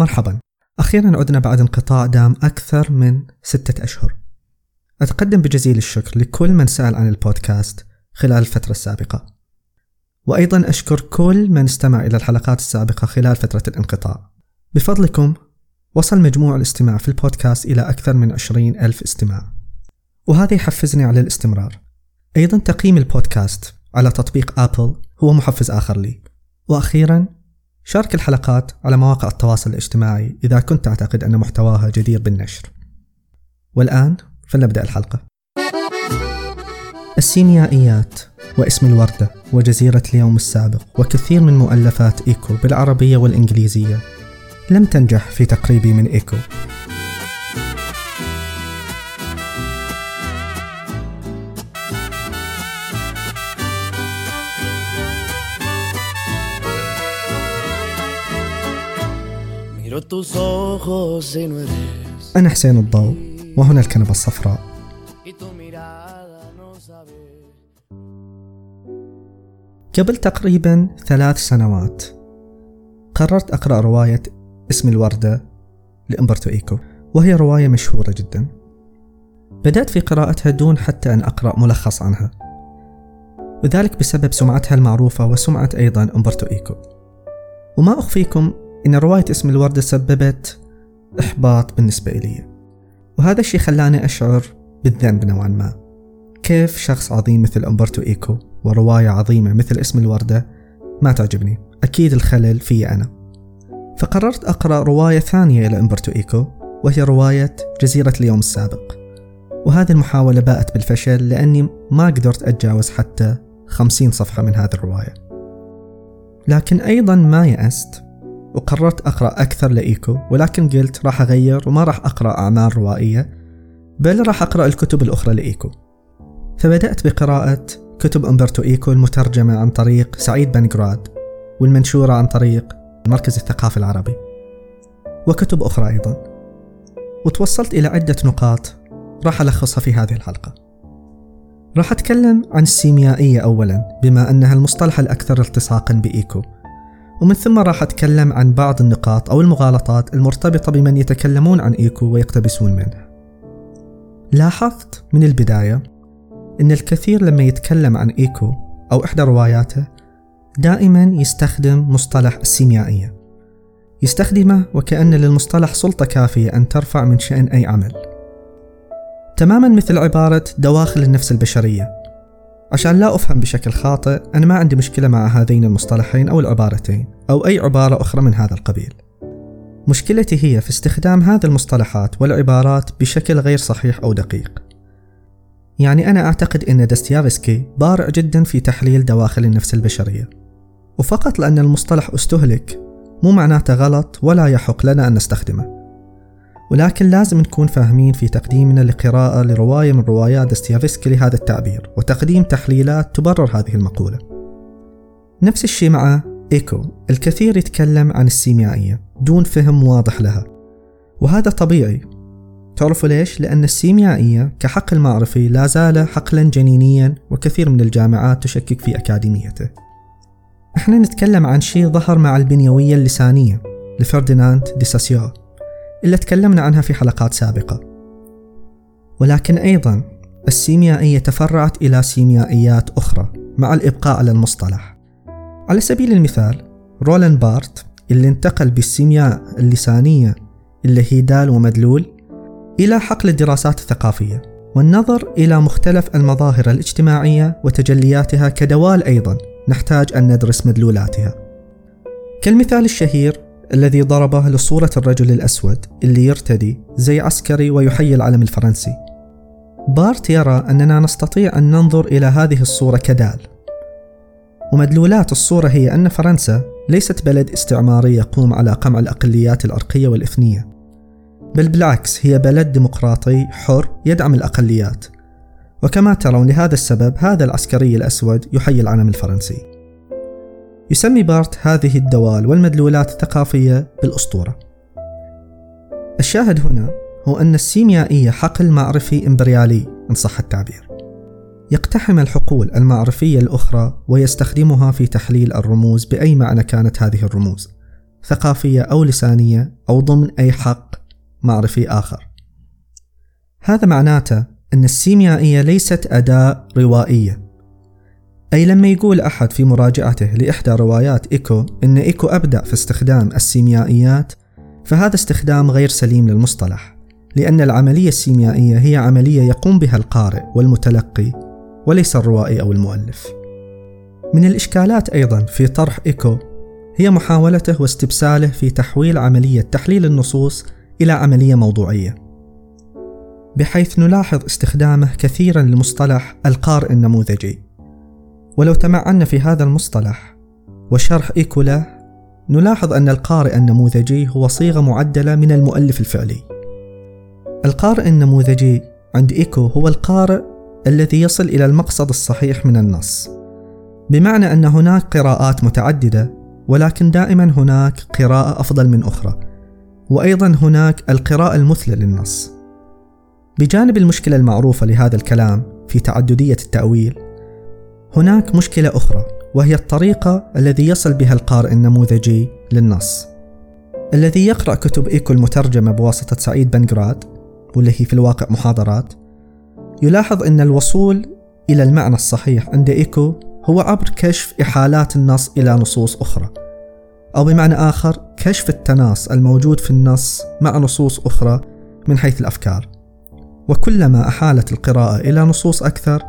مرحبا. أخيرا عدنا بعد انقطاع دام أكثر من ستة أشهر. أتقدم بجزيل الشكر لكل من سأل عن البودكاست خلال الفترة السابقة. وأيضا أشكر كل من استمع إلى الحلقات السابقة خلال فترة الانقطاع. بفضلكم وصل مجموع الاستماع في البودكاست إلى أكثر من عشرين ألف استماع. وهذا يحفزني على الاستمرار. أيضا تقييم البودكاست على تطبيق أبل هو محفز آخر لي. وأخيرا شارك الحلقات على مواقع التواصل الاجتماعي إذا كنت تعتقد أن محتواها جدير بالنشر. والآن فلنبدأ الحلقة. السيميائيات واسم الوردة وجزيرة اليوم السابق وكثير من مؤلفات إيكو بالعربية والإنجليزية لم تنجح في تقريبي من إيكو. أنا حسين الضوء وهنا الكنبة الصفراء. قبل تقريبا ثلاث سنوات قررت أقرأ رواية اسم الوردة لإمبرتو إيكو وهي رواية مشهورة جدا. بدأت في قراءتها دون حتى أن أقرأ ملخص عنها وذلك بسبب سمعتها المعروفة وسمعة أيضا أمبرتو إيكو. وما أخفيكم إن رواية اسم الوردة سببت إحباط بالنسبة إلي. وهذا الشيء خلاني أشعر بالذنب نوعا ما. كيف شخص عظيم مثل أمبرتو إيكو ورواية عظيمة مثل اسم الوردة ما تعجبني؟ أكيد الخلل في أنا. فقررت أقرأ رواية ثانية إلى أمبرتو إيكو وهي رواية جزيرة اليوم السابق. وهذه المحاولة باءت بالفشل لأني ما قدرت أتجاوز حتى خمسين صفحة من هذه الرواية. لكن أيضا ما يأست وقررت أقرأ أكثر لإيكو ولكن قلت راح أغير وما راح أقرأ أعمال روائية بل راح أقرأ الكتب الأخرى لإيكو. فبدأت بقراءة كتب أمبرتو إيكو المترجمة عن طريق سعيد بنغراد والمنشورة عن طريق مركز الثقافة العربي وكتب أخرى أيضا. وتوصلت إلى عدة نقاط راح ألخصها في هذه الحلقة. راح أتكلم عن السيميائية أولا بما أنها المصطلح الأكثر التصاقا بإيكو. ومن ثم راح أتكلم عن بعض النقاط أو المغالطات المرتبطة بمن يتكلمون عن إيكو ويقتبسون منه. لاحظت من البداية أن الكثير لما يتكلم عن إيكو أو إحدى رواياته دائما يستخدم مصطلح السيميائية يستخدمه وكأن للمصطلح سلطة كافية أن ترفع من شأن أي عمل. تماما مثل عبارة دواخل النفس البشرية. عشان لا أفهم بشكل خاطئ أنا ما عندي مشكلة مع هذين المصطلحين أو العبارتين أو أي عبارة أخرى من هذا القبيل. مشكلتي هي في استخدام هذه المصطلحات والعبارات بشكل غير صحيح أو دقيق. يعني أنا أعتقد أن دستيافسكي بارع جدا في تحليل دواخل النفس البشرية. وفقط لأن المصطلح استهلك مو معناته غلط ولا يحق لنا أن نستخدمه. ولكن لازم نكون فاهمين في تقديمنا لقراءة لرواية من روايات دستيافسكي لهذا التعبير وتقديم تحليلات تبرر هذه المقولة. نفس الشيء مع إيكو. الكثير يتكلم عن السيميائية دون فهم واضح لها. وهذا طبيعي. تعرفوا ليش؟ لأن السيميائية كحقل معرفي لا زال حقلا جنينيا وكثير من الجامعات تشكك في أكاديميته. إحنا نتكلم عن شيء ظهر مع البنيوية اللسانية لفرديناند دي سوسير. اللي تكلمنا عنها في حلقات سابقة. ولكن أيضا السيميائية تفرعت إلى سيميائيات أخرى مع الإبقاء على المصطلح. على سبيل المثال رولان بارت اللي انتقل بالسيمياء اللسانية اللي هي دال ومدلول إلى حقل الدراسات الثقافية والنظر إلى مختلف المظاهر الاجتماعية وتجلياتها كدوال أيضا نحتاج أن ندرس مدلولاتها. كالمثال الشهير الذي ضربه لصورة الرجل الأسود اللي يرتدي زي عسكري ويحيي العلم الفرنسي. بارت يرى أننا نستطيع أن ننظر إلى هذه الصورة كدال. ومدلولات الصورة هي أن فرنسا ليست بلد استعماري يقوم على قمع الأقليات الأرقية والإثنية بل بالعكس هي بلد ديمقراطي حر يدعم الأقليات. وكما ترون لهذا السبب هذا العسكري الأسود يحيي العلم الفرنسي. يسمي بارت هذه الدوال والمدلولات الثقافية بالأسطورة. الشاهد هنا هو أن السيميائية حقل معرفي إمبريالي إن صح التعبير. يقتحم الحقول المعرفية الأخرى ويستخدمها في تحليل الرموز بأي معنى كانت هذه الرموز ثقافية أو لسانية أو ضمن أي حق معرفي آخر. هذا معناته أن السيميائية ليست أداة روائية. أي لما يقول أحد في مراجعته لإحدى روايات إيكو أن إيكو أبدع في استخدام السيميائيات فهذا استخدام غير سليم للمصطلح لأن العملية السيميائية هي عملية يقوم بها القارئ والمتلقي وليس الروائي أو المؤلف. من الإشكالات أيضا في طرح إيكو هي محاولته واستبساله في تحويل عملية تحليل النصوص إلى عملية موضوعية بحيث نلاحظ استخدامه كثيرا لمصطلح القارئ النموذجي. ولو تمعنا في هذا المصطلح وشرح إيكو له نلاحظ أن القارئ النموذجي هو صيغة معدلة من المؤلف الفعلي. القارئ النموذجي عند إيكو هو القارئ الذي يصل إلى المقصد الصحيح من النص بمعنى أن هناك قراءات متعددة ولكن دائما هناك قراءة أفضل من أخرى وأيضا هناك القراءة المثلى للنص. بجانب المشكلة المعروفة لهذا الكلام في تعددية التأويل هناك مشكلة أخرى وهي الطريقة الذي يصل بها القارئ النموذجي للنص. الذي يقرأ كتب إيكو المترجمة بواسطة سعيد بنجراد واللي هي في الواقع محاضرات يلاحظ أن الوصول إلى المعنى الصحيح عند إيكو هو عبر كشف إحالات النص إلى نصوص أخرى أو بمعنى آخر كشف التناص الموجود في النص مع نصوص أخرى من حيث الأفكار. وكلما أحالت القراءة إلى نصوص أكثر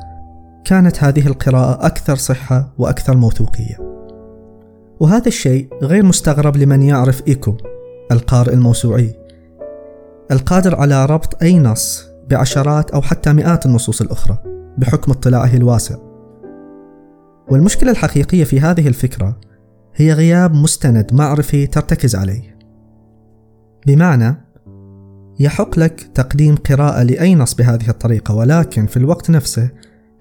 كانت هذه القراءة أكثر صحة وأكثر موثوقية. وهذا الشيء غير مستغرب لمن يعرف إيكو القارئ الموسوعي. القادر على ربط أي نص بعشرات أو حتى مئات النصوص الأخرى بحكم اطلاعه الواسع. والمشكلة الحقيقية في هذه الفكرة هي غياب مستند معرفي ترتكز عليه. بمعنى يحق لك تقديم قراءة لأي نص بهذه الطريقة ولكن في الوقت نفسه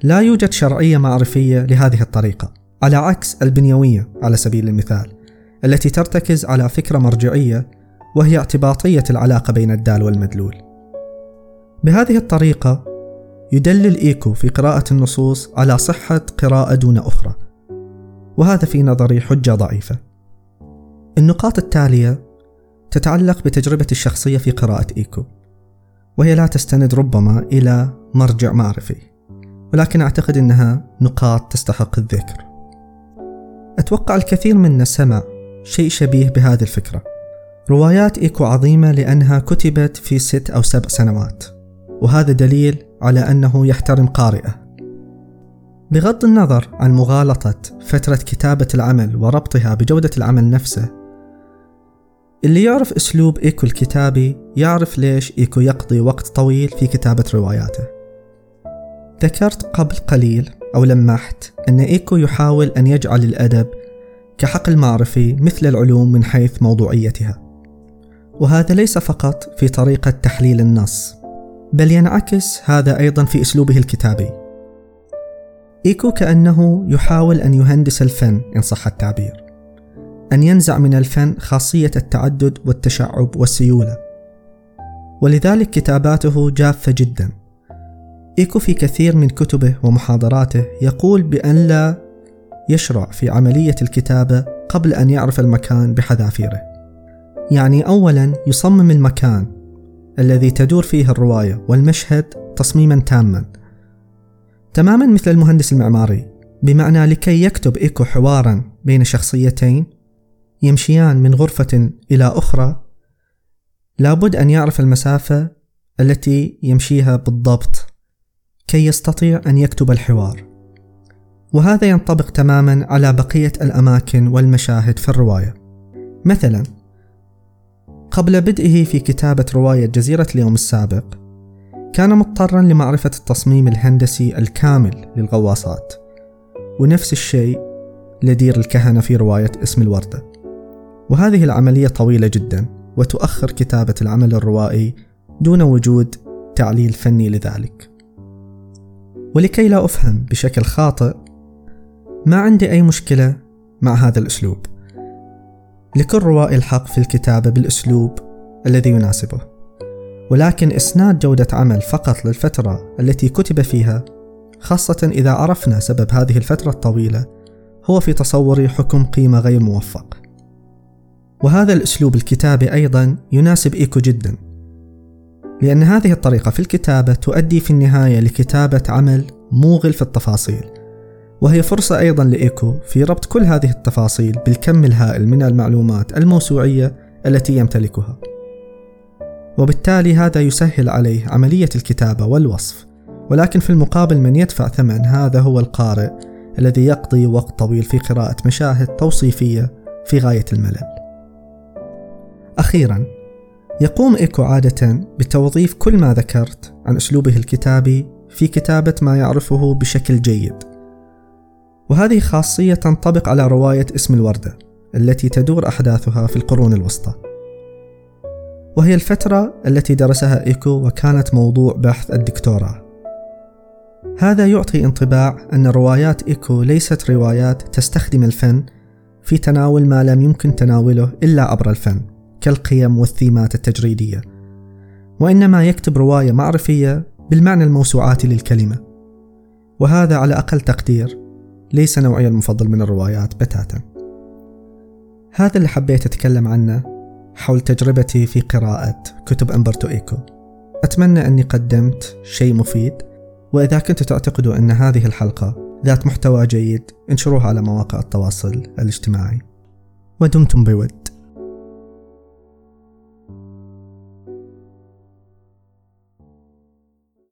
لا يوجد شرعية معرفية لهذه الطريقة. على عكس البنيوية على سبيل المثال التي ترتكز على فكرة مرجعية وهي اعتباطية العلاقة بين الدال والمدلول. بهذه الطريقة يدلل إيكو في قراءة النصوص على صحة قراءة دون أخرى. وهذا في نظري حجة ضعيفة. النقاط التالية تتعلق بتجربتي الشخصية في قراءة إيكو وهي لا تستند ربما إلى مرجع معرفي. ولكن أعتقد أنها نقاط تستحق الذكر. أتوقع الكثير منا سمع شيء شبيه بهذه الفكرة. روايات إيكو عظيمة لأنها كتبت في ست أو سبع سنوات وهذا دليل على أنه يحترم قارئه. بغض النظر عن مغالطة فترة كتابة العمل وربطها بجودة العمل نفسه اللي يعرف أسلوب إيكو الكتابي يعرف ليش إيكو يقضي وقت طويل في كتابة رواياته. ذكرت قبل قليل أو لمحت أن إيكو يحاول أن يجعل الأدب كحقل معرفي مثل العلوم من حيث موضوعيتها. وهذا ليس فقط في طريقة تحليل النص بل ينعكس هذا أيضا في أسلوبه الكتابي. إيكو كأنه يحاول أن يهندس الفن إن صح التعبير أن ينزع من الفن خاصية التعدد والتشعب والسيولة. ولذلك كتاباته جافة جدا. إيكو في كثير من كتبه ومحاضراته يقول بأن لا يشرع في عملية الكتابة قبل أن يعرف المكان بحذافيره. يعني أولا يصمم المكان الذي تدور فيه الرواية والمشهد تصميما تاما. تماما مثل المهندس المعماري بمعنى لكي يكتب إيكو حوارا بين شخصيتين يمشيان من غرفة إلى أخرى لابد أن يعرف المسافة التي يمشيها بالضبط. كي يستطيع أن يكتب الحوار. وهذا ينطبق تماما على بقية الأماكن والمشاهد في الرواية. مثلا قبل بدئه في كتابة رواية جزيرة اليوم السابق كان مضطرا لمعرفة التصميم الهندسي الكامل للغواصات ونفس الشيء لدير الكهنة في رواية اسم الوردة. وهذه العملية طويلة جدا وتؤخر كتابة العمل الروائي دون وجود تعليل فني لذلك. ولكي لا أفهم بشكل خاطئ ما عندي أي مشكلة مع هذا الأسلوب. لكل روائي الحق في الكتابة بالأسلوب الذي يناسبه. ولكن إسناد جودة عمل فقط للفترة التي كتب فيها خاصة إذا عرفنا سبب هذه الفترة الطويلة هو في تصوري حكم قيمة غير موفق. وهذا الأسلوب الكتابي أيضا يناسب إيكو جدا. لأن هذه الطريقة في الكتابة تؤدي في النهاية لكتابة عمل موغل في التفاصيل. وهي فرصة أيضا لإيكو في ربط كل هذه التفاصيل بالكم الهائل من المعلومات الموسوعية التي يمتلكها. وبالتالي هذا يسهل عليه عملية الكتابة والوصف. ولكن في المقابل من يدفع ثمن هذا هو القارئ الذي يقضي وقت طويل في قراءة مشاهد توصيفية في غاية الملل. أخيرا يقوم إيكو عادة بتوظيف كل ما ذكرت عن أسلوبه الكتابي في كتابة ما يعرفه بشكل جيد. وهذه خاصية تنطبق على رواية اسم الوردة التي تدور أحداثها في القرون الوسطى. وهي الفترة التي درسها إيكو وكانت موضوع بحث الدكتوراه. هذا يعطي انطباع أن روايات إيكو ليست روايات تستخدم الفن في تناول ما لم يمكن تناوله إلا عبر الفن كالقيم والثيمات التجريدية وإنما يكتب رواية معرفية بالمعنى الموسوعاتي للكلمة. وهذا على أقل تقدير ليس نوعي المفضل من الروايات بتاتا. هذا اللي حبيت أتكلم عنه حول تجربتي في قراءة كتب أمبرتو إيكو. أتمنى أني قدمت شيء مفيد وإذا كنتوا تعتقدوا أن هذه الحلقة ذات محتوى جيد انشروها على مواقع التواصل الاجتماعي. ودمتم بود.